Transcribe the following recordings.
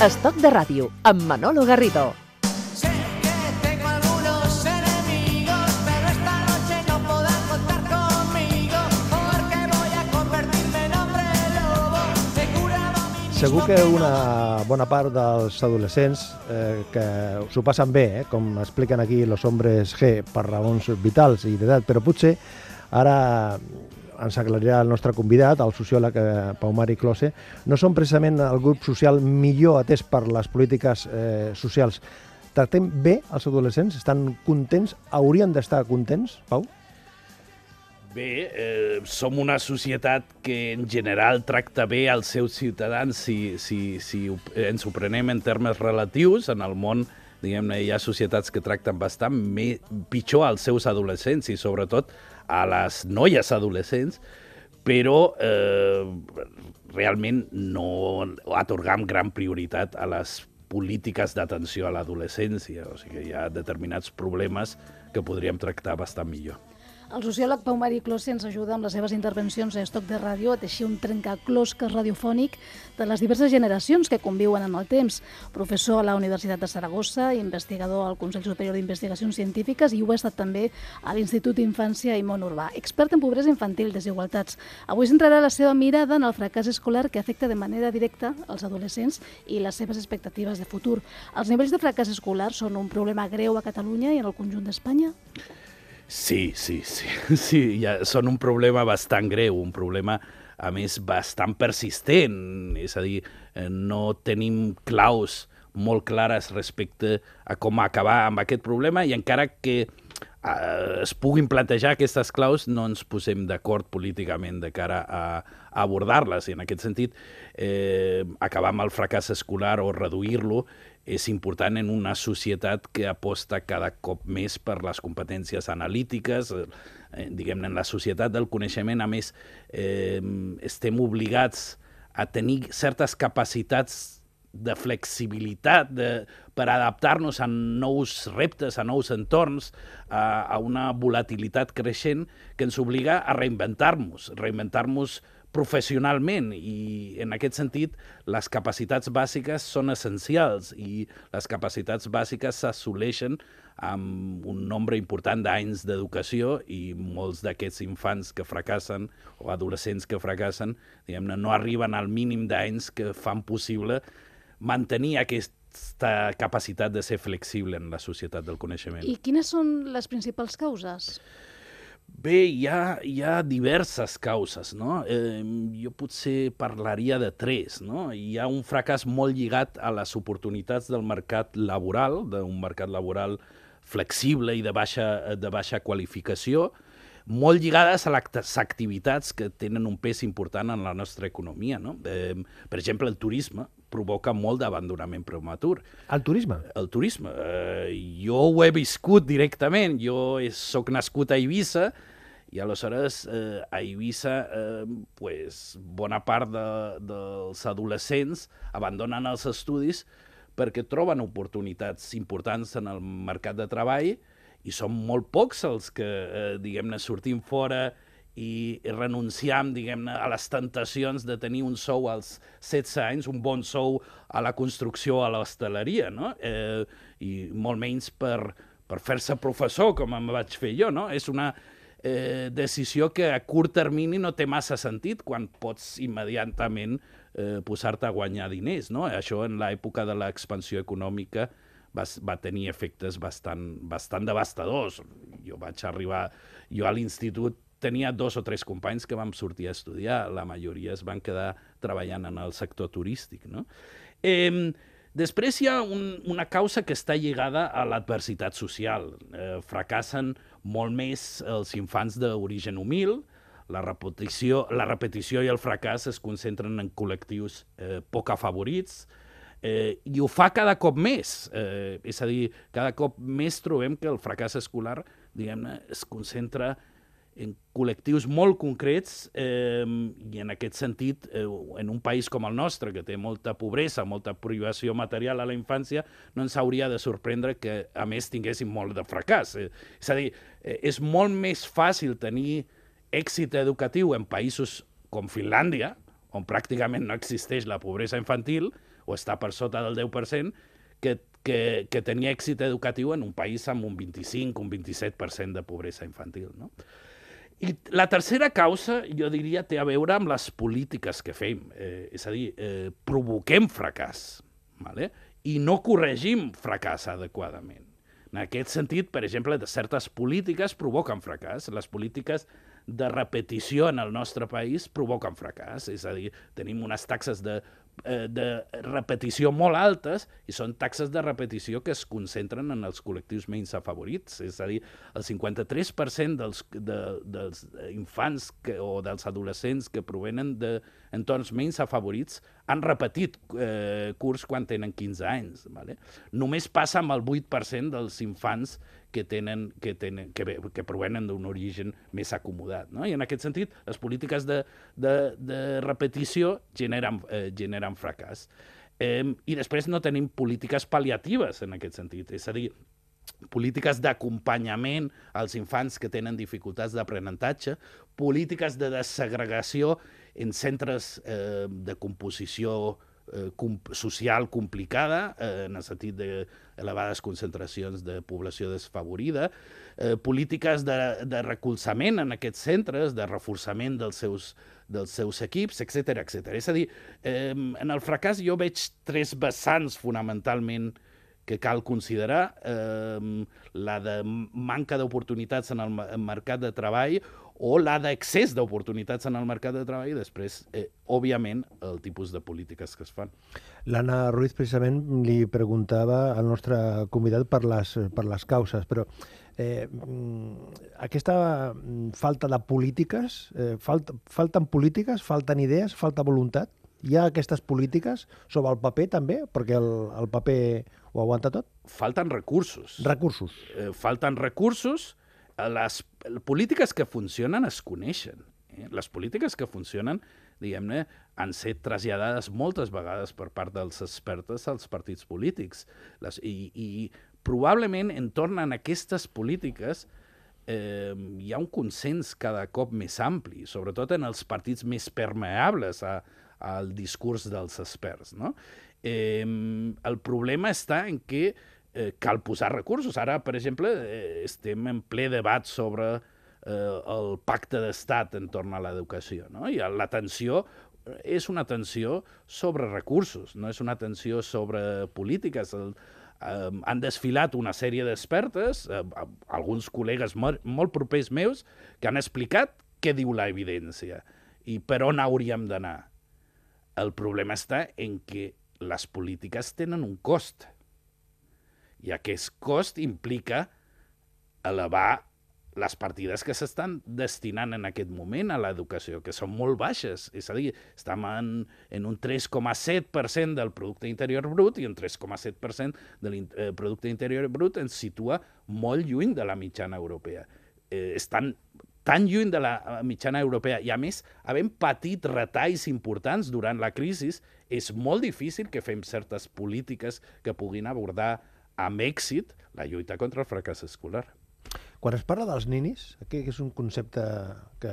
Estoc de ràdio, amb Manolo Garrido. Sé que tengo algunos enemigos, pero esta noche no podrán contar conmigo, porque voy a convertirme en hombre lobo. He curado a mí Segur que una bona part dels adolescents eh, que s'ho passen bé, eh, com expliquen aquí los hombres G, per raons vitals i d'edat, però potser ara ens aclarirà el nostre convidat, el sociòleg eh, Pau Mari Close, no són precisament el grup social millor atès per les polítiques eh, socials. Tractem bé els adolescents? Estan contents? Haurien d'estar contents, Pau? Bé, eh, som una societat que en general tracta bé els seus ciutadans si, si, si ens ho prenem en termes relatius. En el món, diguem-ne, hi ha societats que tracten bastant me, pitjor als seus adolescents i sobretot a les noies adolescents, però eh, realment no atorgam gran prioritat a les polítiques d'atenció a l'adolescència. O sigui, hi ha determinats problemes que podríem tractar bastant millor. El sociòleg Pau Mari Close ens ajuda amb les seves intervencions a Estoc de Ràdio a teixir un trencaclosques radiofònic de les diverses generacions que conviuen en el temps. Professor a la Universitat de Saragossa, investigador al Consell Superior d'Investigacions Científiques i ho ha estat també a l'Institut d'Infància i Món Urbà. Expert en pobresa infantil i desigualtats. Avui centrarà la seva mirada en el fracàs escolar que afecta de manera directa els adolescents i les seves expectatives de futur. Els nivells de fracàs escolar són un problema greu a Catalunya i en el conjunt d'Espanya? Sí, sí, sí. sí ja són un problema bastant greu, un problema, a més, bastant persistent. És a dir, eh, no tenim claus molt clares respecte a com acabar amb aquest problema i encara que eh, es puguin plantejar aquestes claus, no ens posem d'acord políticament de cara a, a abordar-les. I en aquest sentit, eh, acabar amb el fracàs escolar o reduir-lo és important en una societat que aposta cada cop més per les competències analítiques, eh, diguem-ne, en la societat del coneixement, a més, eh, estem obligats a tenir certes capacitats de flexibilitat de, per adaptar-nos a nous reptes, a nous entorns, a, a una volatilitat creixent que ens obliga a reinventar-nos, reinventar-nos professionalment i en aquest sentit les capacitats bàsiques són essencials i les capacitats bàsiques s'assoleixen amb un nombre important d'anys d'educació i molts d'aquests infants que fracassen o adolescents que fracassen diguem-ne, no arriben al mínim d'anys que fan possible mantenir aquesta capacitat de ser flexible en la societat del coneixement. I quines són les principals causes? Bé, hi ha, hi ha diverses causes, no? Eh, jo potser parlaria de tres, no? Hi ha un fracàs molt lligat a les oportunitats del mercat laboral, d'un mercat laboral flexible i de baixa, de baixa qualificació, molt lligades a les activitats que tenen un pes important en la nostra economia. No? Eh, per exemple, el turisme provoca molt d'abandonament prematur. El turisme? El turisme. Eh, jo ho he viscut directament. Jo sóc nascut a Eivissa i aleshores eh, a Eivissa eh, pues, bona part de, dels adolescents abandonen els estudis perquè troben oportunitats importants en el mercat de treball i són molt pocs els que, eh, diguem-ne, sortim fora i renunciam, diguem-ne, a les tentacions de tenir un sou als 16 anys, un bon sou a la construcció, a l'hostaleria, no? Eh, I molt menys per, per fer-se professor, com em vaig fer jo, no? És una eh, decisió que a curt termini no té massa sentit quan pots immediatament eh, posar-te a guanyar diners, no? Això en l'època de l'expansió econòmica va, va tenir efectes bastant, bastant devastadors. Jo vaig arribar... Jo a l'institut tenia dos o tres companys que vam sortir a estudiar, la majoria es van quedar treballant en el sector turístic. No? Eh, després hi ha un, una causa que està lligada a l'adversitat social. Eh, fracassen molt més els infants d'origen humil, la repetició, la repetició i el fracàs es concentren en col·lectius eh, poc afavorits, eh, i ho fa cada cop més. Eh, és a dir, cada cop més trobem que el fracàs escolar diguem-ne, es concentra en col·lectius molt concrets eh, i en aquest sentit, eh, en un país com el nostre, que té molta pobresa, molta privació material a la infància, no ens hauria de sorprendre que, a més, tinguéssim molt de fracàs. Eh, és a dir, eh, és molt més fàcil tenir èxit educatiu en països com Finlàndia, on pràcticament no existeix la pobresa infantil, o està per sota del 10%, que, que, que tenia èxit educatiu en un país amb un 25, un 27% de pobresa infantil. No? I la tercera causa, jo diria, té a veure amb les polítiques que fem. Eh, és a dir, eh, provoquem fracàs vale? i no corregim fracàs adequadament. En aquest sentit, per exemple, de certes polítiques provoquen fracàs. Les polítiques de repetició en el nostre país provoquen fracàs. És a dir, tenim unes taxes de, eh, de repetició molt altes i són taxes de repetició que es concentren en els col·lectius menys afavorits. És a dir, el 53% dels, de, dels infants que, o dels adolescents que provenen d'entorns menys afavorits han repetit eh, curs quan tenen 15 anys. Vale? Només passa amb el 8% dels infants que, tenen, que, tenen, que, que provenen d'un origen més acomodat. No? I en aquest sentit, les polítiques de, de, de repetició generen, eh, generen fracàs. Eh, I després no tenim polítiques pal·liatives en aquest sentit. És a dir, polítiques d'acompanyament als infants que tenen dificultats d'aprenentatge, polítiques de desegregació en centres eh, de composició eh, com, social complicada, eh, en el sentit d'elevades concentracions de població desfavorida, eh, polítiques de, de recolzament en aquests centres, de reforçament dels seus, dels seus equips, etc etc. És a dir, eh, en el fracàs jo veig tres vessants fonamentalment que cal considerar, eh, la de manca d'oportunitats en el mercat de treball o la d'excés d'oportunitats en el mercat de treball i després, eh, òbviament, el tipus de polítiques que es fan. L'Anna Ruiz precisament li preguntava al nostre convidat per les, per les causes, però eh, mm, aquesta mm, falta de polítiques, eh, falta, falten polítiques, falten idees, falta voluntat? Hi ha aquestes polítiques sobre el paper també, perquè el, el paper ho aguanta tot? Falten recursos. Recursos. eh, falten recursos, eh, les polítiques que funcionen es coneixen. Eh? Les polítiques que funcionen, diguem-ne, han set traslladades moltes vegades per part dels expertes als partits polítics. Les, i, I probablement entorn a aquestes polítiques eh, hi ha un consens cada cop més ampli, sobretot en els partits més permeables a, al discurs dels experts. No? Eh, el problema està en què eh, cal posar recursos. Ara, per exemple, eh, estem en ple debat sobre eh, el pacte d'estat entorn a l'educació. No? I la tensió és una tensió sobre recursos, no és una tensió sobre polítiques. El, eh, han desfilat una sèrie d'expertes, eh, alguns col·legues molt, molt propers meus, que han explicat què diu la evidència i per on hauríem d'anar. El problema està en que les polítiques tenen un cost. I aquest cost implica elevar les partides que s'estan destinant en aquest moment a l'educació, que són molt baixes. És a dir, estem en, en un 3,7% del producte interior brut i un 3,7% del eh, producte interior brut ens situa molt lluny de la mitjana europea. Eh, estan tan lluny de la eh, mitjana europea i, a més, havent patit retalls importants durant la crisi, és molt difícil que fem certes polítiques que puguin abordar amb èxit la lluita contra el fracàs escolar. Quan es parla dels ninis, que és un concepte que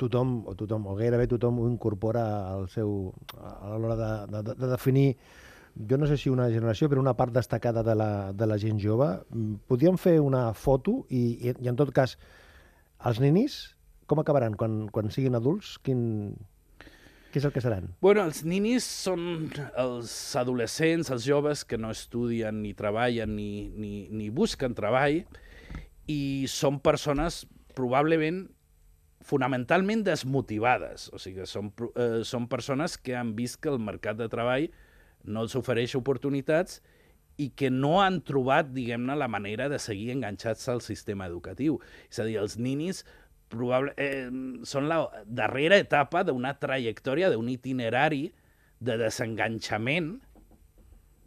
tothom, o tothom, o gairebé tothom ho incorpora al seu, a l'hora de, de, de definir, jo no sé si una generació, però una part destacada de la, de la gent jove, Mm, podríem fer una foto i, i, i en tot cas, els ninis, com acabaran quan, quan siguin adults? Quin, què és el que seran? Bueno, els ninis són els adolescents, els joves que no estudien ni treballen ni, ni, ni busquen treball i són persones probablement fonamentalment desmotivades. O sigui, són, eh, són persones que han vist que el mercat de treball no els ofereix oportunitats i que no han trobat, diguem-ne, la manera de seguir enganxats al sistema educatiu. És a dir, els ninis probable, eh, són la darrera etapa d'una trajectòria, d'un itinerari de desenganxament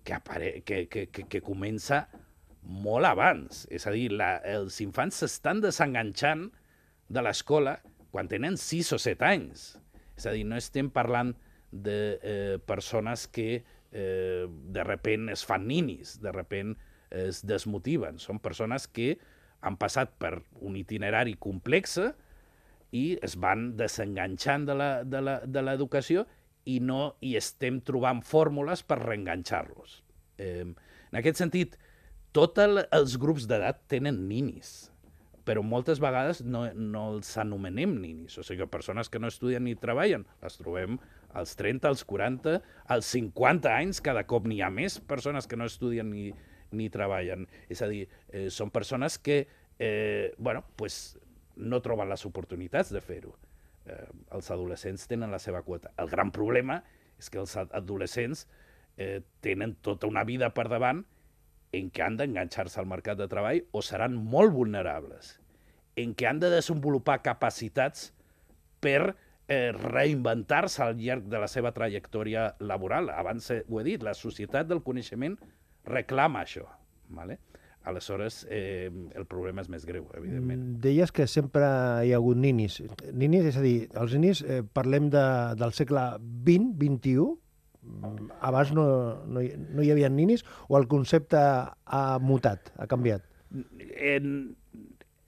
que, apare que, que, que, que comença molt abans. És a dir, la, els infants s'estan desenganxant de l'escola quan tenen 6 o 7 anys. És a dir, no estem parlant de eh, persones que eh, de repent es fan ninis, de repent es desmotiven. Són persones que han passat per un itinerari complex i es van desenganxant de l'educació i no i estem trobant fórmules per reenganxar-los. Eh, en aquest sentit, tots el, els grups d'edat tenen ninis, però moltes vegades no, no els anomenem ninis. O sigui, persones que no estudien ni treballen, les trobem als 30, als 40, als 50 anys, cada cop n'hi ha més persones que no estudien ni, ni treballen. És a dir, eh, són persones que eh, bueno, pues, no troben les oportunitats de fer-ho. Eh, els adolescents tenen la seva quota. El gran problema és que els ad- adolescents eh, tenen tota una vida per davant en què han d'enganxar-se al mercat de treball o seran molt vulnerables, en què han de desenvolupar capacitats per eh, reinventar-se al llarg de la seva trajectòria laboral. Abans eh, ho he dit, la societat del coneixement reclama això. Vale? Aleshores, eh, el problema és més greu, evidentment. Mm, Deies que sempre hi ha hagut ninis. Ninis, és a dir, els ninis, eh, parlem de, del segle XX, XXI, Mm, abans no, no, hi, no hi havia ninis, o el concepte ha mutat, ha canviat? En,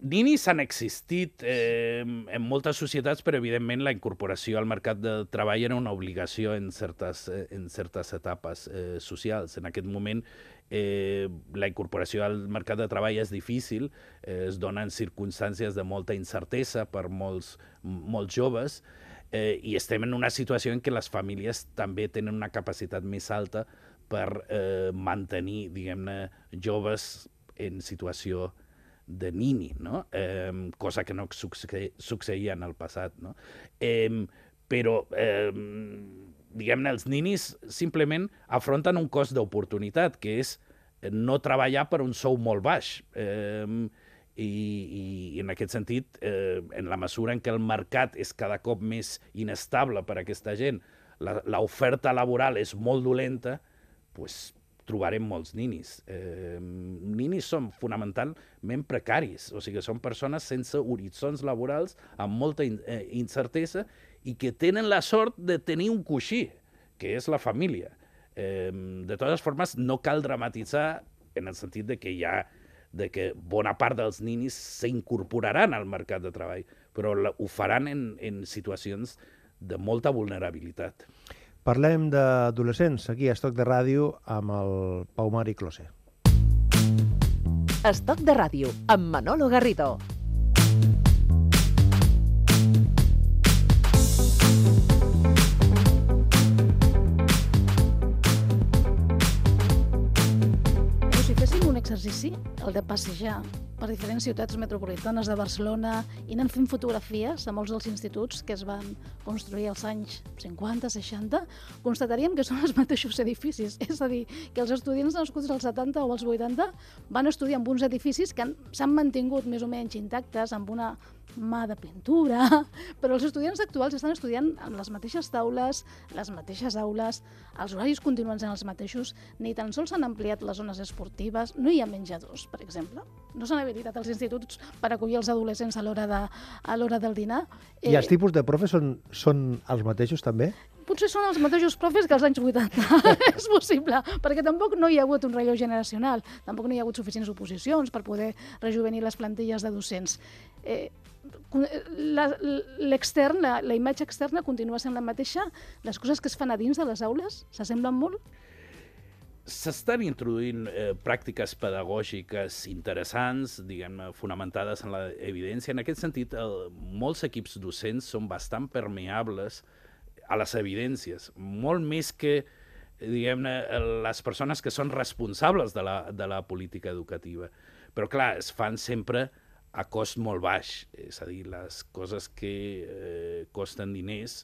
ninis han existit eh, en moltes societats, però evidentment la incorporació al mercat de treball era una obligació en certes, eh, en certes etapes eh, socials. En aquest moment eh, la incorporació al mercat de treball és difícil, eh, es donen circumstàncies de molta incertesa per molts, molts joves, eh, i estem en una situació en què les famílies també tenen una capacitat més alta per eh, mantenir, diguem-ne, joves en situació de nini, no? Eh, cosa que no succe succeïa en el passat. No? Eh, però, eh, diguem-ne, els ninis simplement afronten un cost d'oportunitat, que és no treballar per un sou molt baix. Eh, i, i, en aquest sentit, eh, en la mesura en què el mercat és cada cop més inestable per a aquesta gent, l'oferta laboral és molt dolenta, pues, trobarem molts ninis. Eh, ninis són fonamentalment precaris, o sigui, són persones sense horitzons laborals, amb molta in, eh, incertesa, i que tenen la sort de tenir un coixí, que és la família. Eh, de totes formes, no cal dramatitzar en el sentit de que hi ha de que bona part dels ninis s'incorporaran al mercat de treball, però ho faran en, en situacions de molta vulnerabilitat. Parlem d'adolescents aquí a Estoc de Ràdio amb el Pau Mari Closer. Estoc de ràdio amb Manolo Garrido. Exercici, el de passejar per diferents ciutats metropolitanes de Barcelona i anar fent fotografies a molts dels instituts que es van construir als anys 50, 60, constataríem que són els mateixos edificis. És a dir, que els estudiants nascuts als 70 o als 80 van estudiar en uns edificis que han- s'han mantingut més o menys intactes, amb una mà de pintura, però els estudiants actuals estan estudiant en les mateixes taules, les mateixes aules, els horaris continuen sent els mateixos, ni tan sols s'han ampliat les zones esportives, no hi ha menjadors, per exemple. No s'han habilitat els instituts per acollir els adolescents a l'hora de, a l'hora del dinar. I els tipus de profes són, són els mateixos també? Potser són els mateixos profes que als anys 80, és possible, perquè tampoc no hi ha hagut un relleu generacional, tampoc no hi ha hagut suficients oposicions per poder rejuvenir les plantilles de docents. Eh, L'extern, la, la imatge externa continua sent la mateixa, les coses que es fan a dins de les aules s'assemblen molt? S'estan introduint eh, pràctiques pedagògiques interessants, diguem-ne, fonamentades en l'evidència. En aquest sentit, el, molts equips docents són bastant permeables a les evidències, molt més que diguem-ne, les persones que són responsables de la, de la política educativa. Però, clar, es fan sempre a cost molt baix, és a dir, les coses que eh, costen diners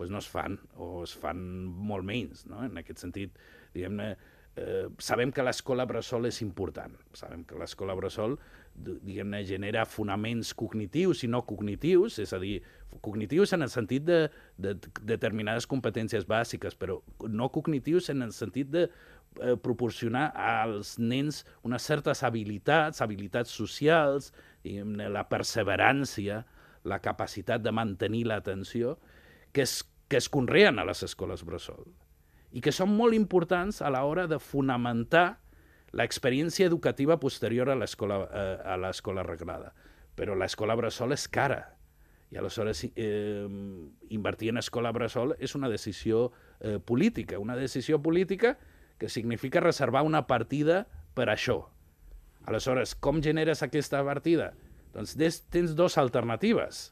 pues no es fan, o es fan molt menys, no? En aquest sentit, diguem-ne, eh, sabem que l'escola bressol és important, sabem que l'escola bressol, diguem-ne, genera fonaments cognitius i no cognitius, és a dir, cognitius en el sentit de, de determinades competències bàsiques, però no cognitius en el sentit de eh, proporcionar als nens unes certes habilitats, habilitats socials, la perseverància, la capacitat de mantenir l'atenció, que es, que es conreen a les escoles bressol i que són molt importants a l'hora de fonamentar l'experiència educativa posterior a l'escola eh, a reglada. Però l'escola bressol és cara I aleshores eh, invertir en escola bressol és una decisió eh, política, una decisió política que significa reservar una partida per això. Aleshores, com generes aquesta partida? Doncs des, tens dues alternatives.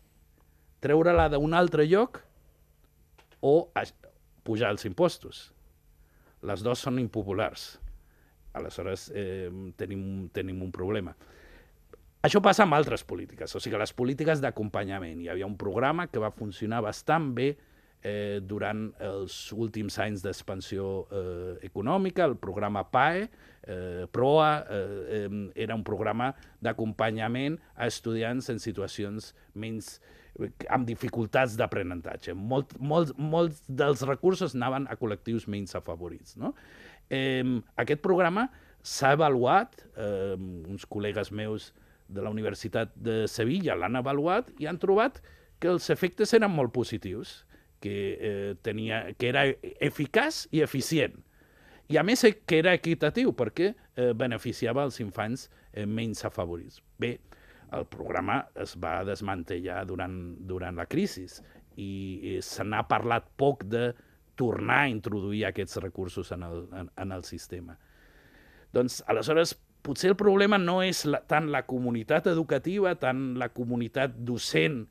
Treure-la d'un altre lloc o pujar els impostos. Les dues són impopulars. Aleshores, eh, tenim, tenim un problema. Això passa amb altres polítiques, o sigui, les polítiques d'acompanyament. Hi havia un programa que va funcionar bastant bé eh, durant els últims anys d'expansió eh, econòmica, el programa PAE, eh, PROA, eh, eh, era un programa d'acompanyament a estudiants en situacions menys amb dificultats d'aprenentatge. Molt, molt, molts dels recursos anaven a col·lectius menys afavorits. No? Eh, aquest programa s'ha avaluat, eh, uns col·legues meus de la Universitat de Sevilla l'han avaluat i han trobat que els efectes eren molt positius, que, eh, tenia, que era eficaç i eficient. I a més eh, que era equitatiu perquè eh, beneficiava els infants eh, menys afavorits. Bé, el programa es va desmantellar durant, durant la crisi i, i se n'ha parlat poc de tornar a introduir aquests recursos en el, en, en el sistema. Doncs, aleshores, potser el problema no és la, tant la comunitat educativa, tant la comunitat docent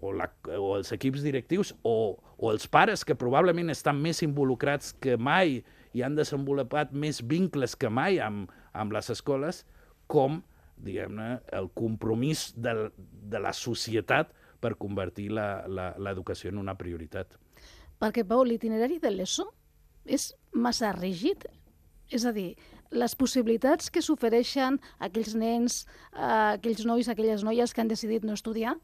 o, la, o els equips directius o, o els pares que probablement estan més involucrats que mai i han desenvolupat més vincles que mai amb, amb les escoles, com diguem-ne, el compromís de, de la societat per convertir l'educació en una prioritat. Perquè, Pau, l'itinerari de l'ESO és massa rígid. És a dir, les possibilitats que s'ofereixen aquells nens, aquells nois, aquelles noies que han decidit no estudiar,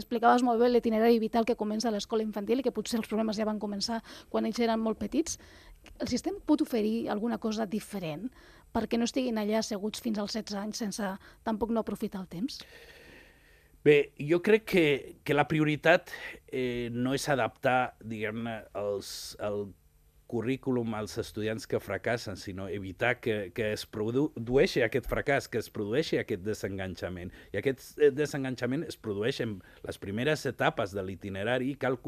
explicaves molt bé l'itinerari vital que comença a l'escola infantil i que potser els problemes ja van començar quan ells eren molt petits. El sistema pot oferir alguna cosa diferent perquè no estiguin allà asseguts fins als 16 anys sense tampoc no aprofitar el temps? Bé, jo crec que, que la prioritat eh, no és adaptar, diguem-ne, el currículum als estudiants que fracassen, sinó evitar que, que es produeixi aquest fracàs, que es produeixi aquest desenganxament. I aquest eh, desenganxament es produeix en les primeres etapes de l'itinerari i cal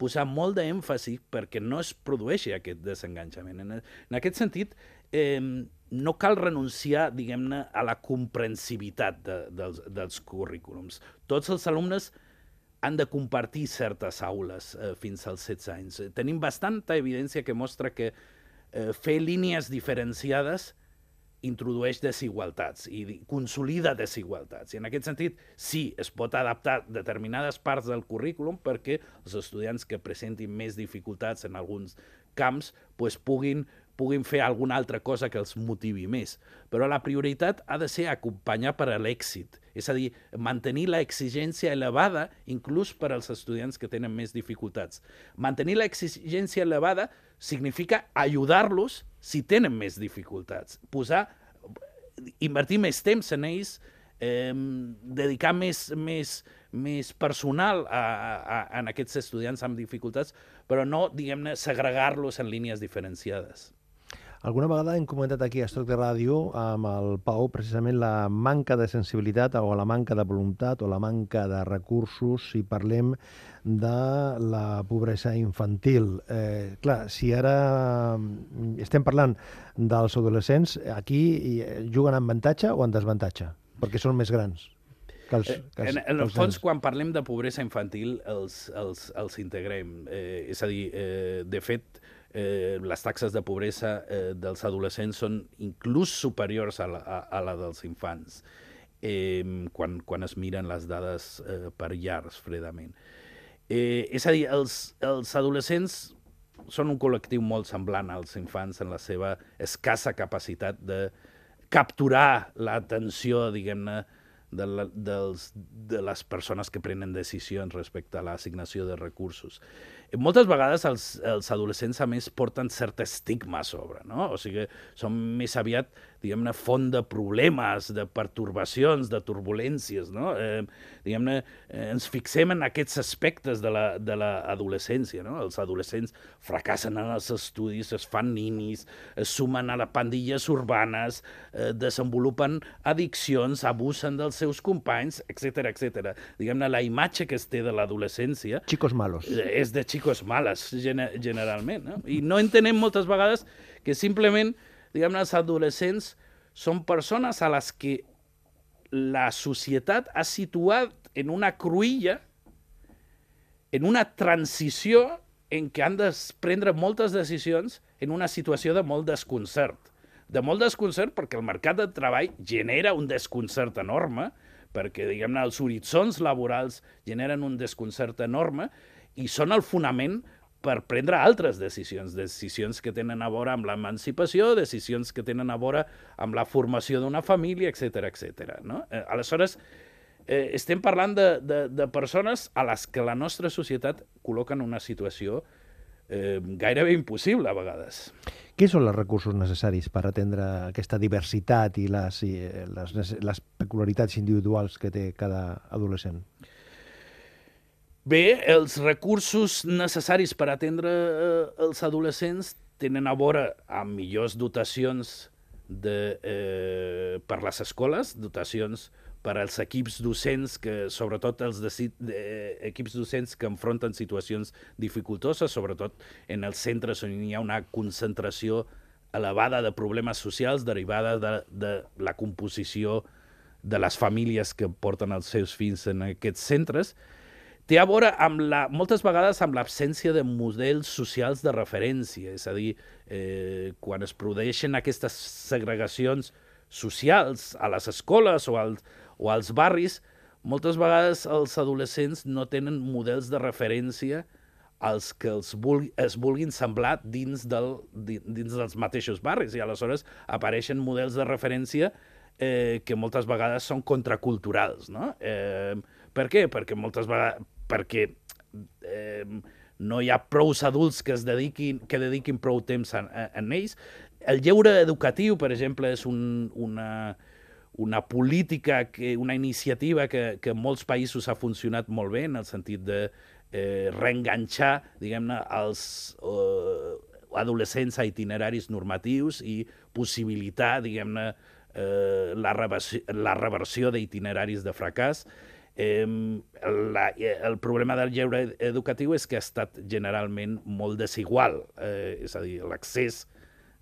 posar molt d'èmfasi perquè no es produeixi aquest desenganxament. En, en aquest sentit, eh, no cal renunciar, diguem-ne, a la comprensivitat de, dels, dels currículums. Tots els alumnes han de compartir certes aules eh, fins als 16 anys. Eh, Tenim bastanta evidència que mostra que eh, fer línies diferenciades introdueix desigualtats i consolida desigualtats. I en aquest sentit, sí, es pot adaptar determinades parts del currículum perquè els estudiants que presentin més dificultats en alguns camps pues, puguin, puguin fer alguna altra cosa que els motivi més. Però la prioritat ha de ser acompanyar per a l'èxit, és a dir, mantenir l'exigència elevada inclús per als estudiants que tenen més dificultats. Mantenir l'exigència elevada significa ajudar-los si tenen més dificultats, posar invertir més temps en ells, eh, dedicar més, més, més personal a, a, a, en aquests estudiants amb dificultats, però no, diguem-ne, segregar-los en línies diferenciades. Alguna vegada hem comentat aquí a Estoc de Ràdio amb el Pau precisament la manca de sensibilitat o la manca de voluntat o la manca de recursos si parlem de la pobresa infantil. Eh, clar, si ara mm, estem parlant dels adolescents, aquí eh, juguen en avantatge o en desavantatge? Perquè són més grans. Que els, que els, En, en el fons, quan parlem de pobresa infantil, els, els, els integrem. Eh, és a dir, eh, de fet, eh, les taxes de pobresa eh, dels adolescents són inclús superiors a la, a, a la dels infants, eh, quan, quan es miren les dades eh, per llars, fredament. Eh, és a dir, els, els adolescents són un col·lectiu molt semblant als infants en la seva escassa capacitat de capturar l'atenció, diguem-ne, de, la, dels, de les persones que prenen decisions respecte a l'assignació de recursos. Moltes vegades els, els adolescents, a més, porten cert estigma a sobre, no? O sigui, són més aviat, diguem-ne, font de problemes, de pertorbacions, de turbulències, no? Eh, diguem-ne, eh, ens fixem en aquests aspectes de la- de l'adolescència, no? Els adolescents fracassen en els estudis, es fan ninis, es sumen a les pandilles urbanes, eh, desenvolupen addiccions, abusen dels seus companys, etc etc. Diguem-ne, la imatge que es té de l'adolescència Chicos malos. És de chicos males, gene generalment. No? I no entenem moltes vegades que simplement, diguem-ne, els adolescents són persones a les que la societat ha situat en una cruïlla, en una transició en què han de prendre moltes decisions en una situació de molt desconcert. De molt desconcert perquè el mercat de treball genera un desconcert enorme, perquè, diguem-ne, els horitzons laborals generen un desconcert enorme i són el fonament per prendre altres decisions, decisions que tenen a veure amb l'emancipació, decisions que tenen a veure amb la formació d'una família, etc etc. no? Eh, aleshores, eh, estem parlant de, de, de persones a les que la nostra societat col·loca en una situació eh, gairebé impossible a vegades. Què són els recursos necessaris per atendre aquesta diversitat i les, i eh, les, les peculiaritats individuals que té cada adolescent? Bé, els recursos necessaris per atendre eh, els adolescents tenen a veure amb millors dotacions de, eh, per les escoles, dotacions per als equips docents, que sobretot els de, de, equips docents que enfronten situacions dificultoses, sobretot en els centres on hi ha una concentració elevada de problemes socials derivada de, de la composició de les famílies que porten els seus fills en aquests centres, té a veure amb la, moltes vegades amb l'absència de models socials de referència, és a dir, eh, quan es produeixen aquestes segregacions socials a les escoles o als, o als barris, moltes vegades els adolescents no tenen models de referència als que els vulgui, es vulguin semblar dins, del, di- dins dels mateixos barris i aleshores apareixen models de referència eh, que moltes vegades són contraculturals, no? Eh, per què? Perquè moltes vegades... Perquè eh, no hi ha prous adults que es dediquin, que dediquin prou temps en, en ells. El lleure educatiu, per exemple, és un, una, una política, que, una iniciativa que, que en molts països ha funcionat molt bé, en el sentit de eh, reenganxar, diguem-ne, els eh, adolescents a itineraris normatius i possibilitar, diguem-ne, eh, la, reversió, la reversió d'itineraris de fracàs. Eh, la, el problema del lleure educatiu és que ha estat generalment molt desigual, eh, és a dir, l'accés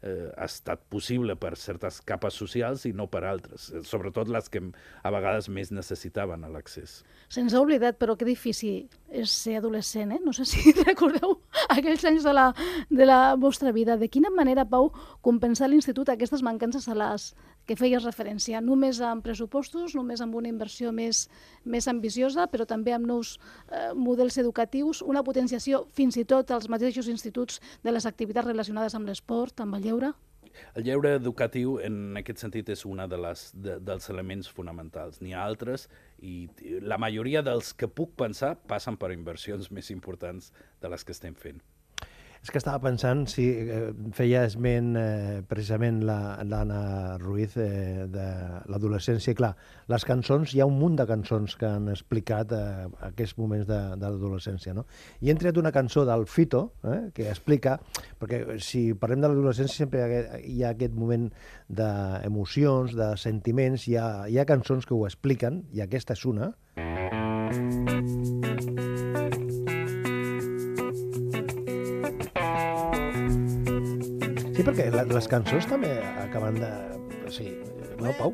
eh, ha estat possible per certes capes socials i no per altres, eh, sobretot les que a vegades més necessitaven l'accés. Se'ns ha oblidat, però que difícil és ser adolescent, eh? No sé si recordeu aquells anys de la, de la vostra vida. De quina manera, Pau, compensar l'institut aquestes mancances a les que feies referència? Només amb pressupostos, només amb una inversió més, més ambiciosa, però també amb nous eh, models educatius, una potenciació fins i tot als mateixos instituts de les activitats relacionades amb l'esport, amb el lleure? El lleure educatiu, en aquest sentit, és un de les, de, dels elements fonamentals. N'hi ha altres i la majoria dels que puc pensar passen per inversions més importants de les que estem fent. És que estava pensant si eh, feia esment eh, precisament la- l'Anna Ruiz eh, de l'adolescència. Clar, les cançons, hi ha un munt de cançons que han explicat eh, aquests moments de, de l'adolescència. No? I hem triat una cançó del Fito eh, que explica, perquè si parlem de l'adolescència sempre hi ha, aquest- hi ha aquest moment d'emocions, de sentiments, hi ha, hi ha cançons que ho expliquen, i aquesta és una. Sí, perquè les cançons també acaben de... Sí, no, Pau?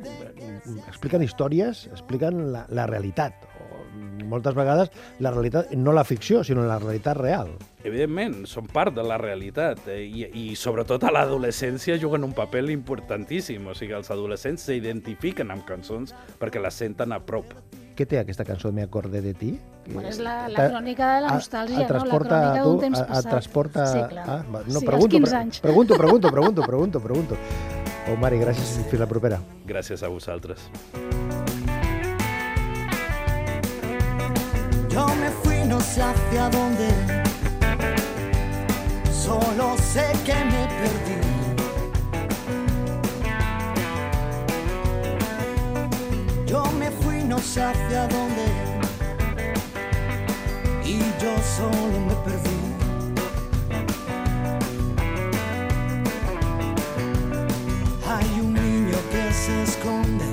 Expliquen històries, expliquen la, la realitat. O, moltes vegades la realitat, no la ficció, sinó la realitat real. Evidentment, són part de la realitat eh, i, i sobretot a l'adolescència juguen un paper importantíssim. O sigui, els adolescents s'identifiquen amb cançons perquè les senten a prop. Què té aquesta cançó Me acordé de ti? Bueno, és la, la crònica de la nostàlgia, no? La transporta crònica d'un temps a- passat. Et transporta... Sí, clar. Ah, no, sí, pregunto, als 15 pre- anys. pregunto, pregunto, pregunto, pregunto, pregunto, pregunto. Oh, Mari, gràcies. Fins la propera. Gràcies a vosaltres. Yo me fui no sé hacia dónde que me perdí. Yo me fui hacia dónde y yo solo me perdí. Hay un niño que se esconde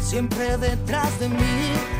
siempre detrás de mí.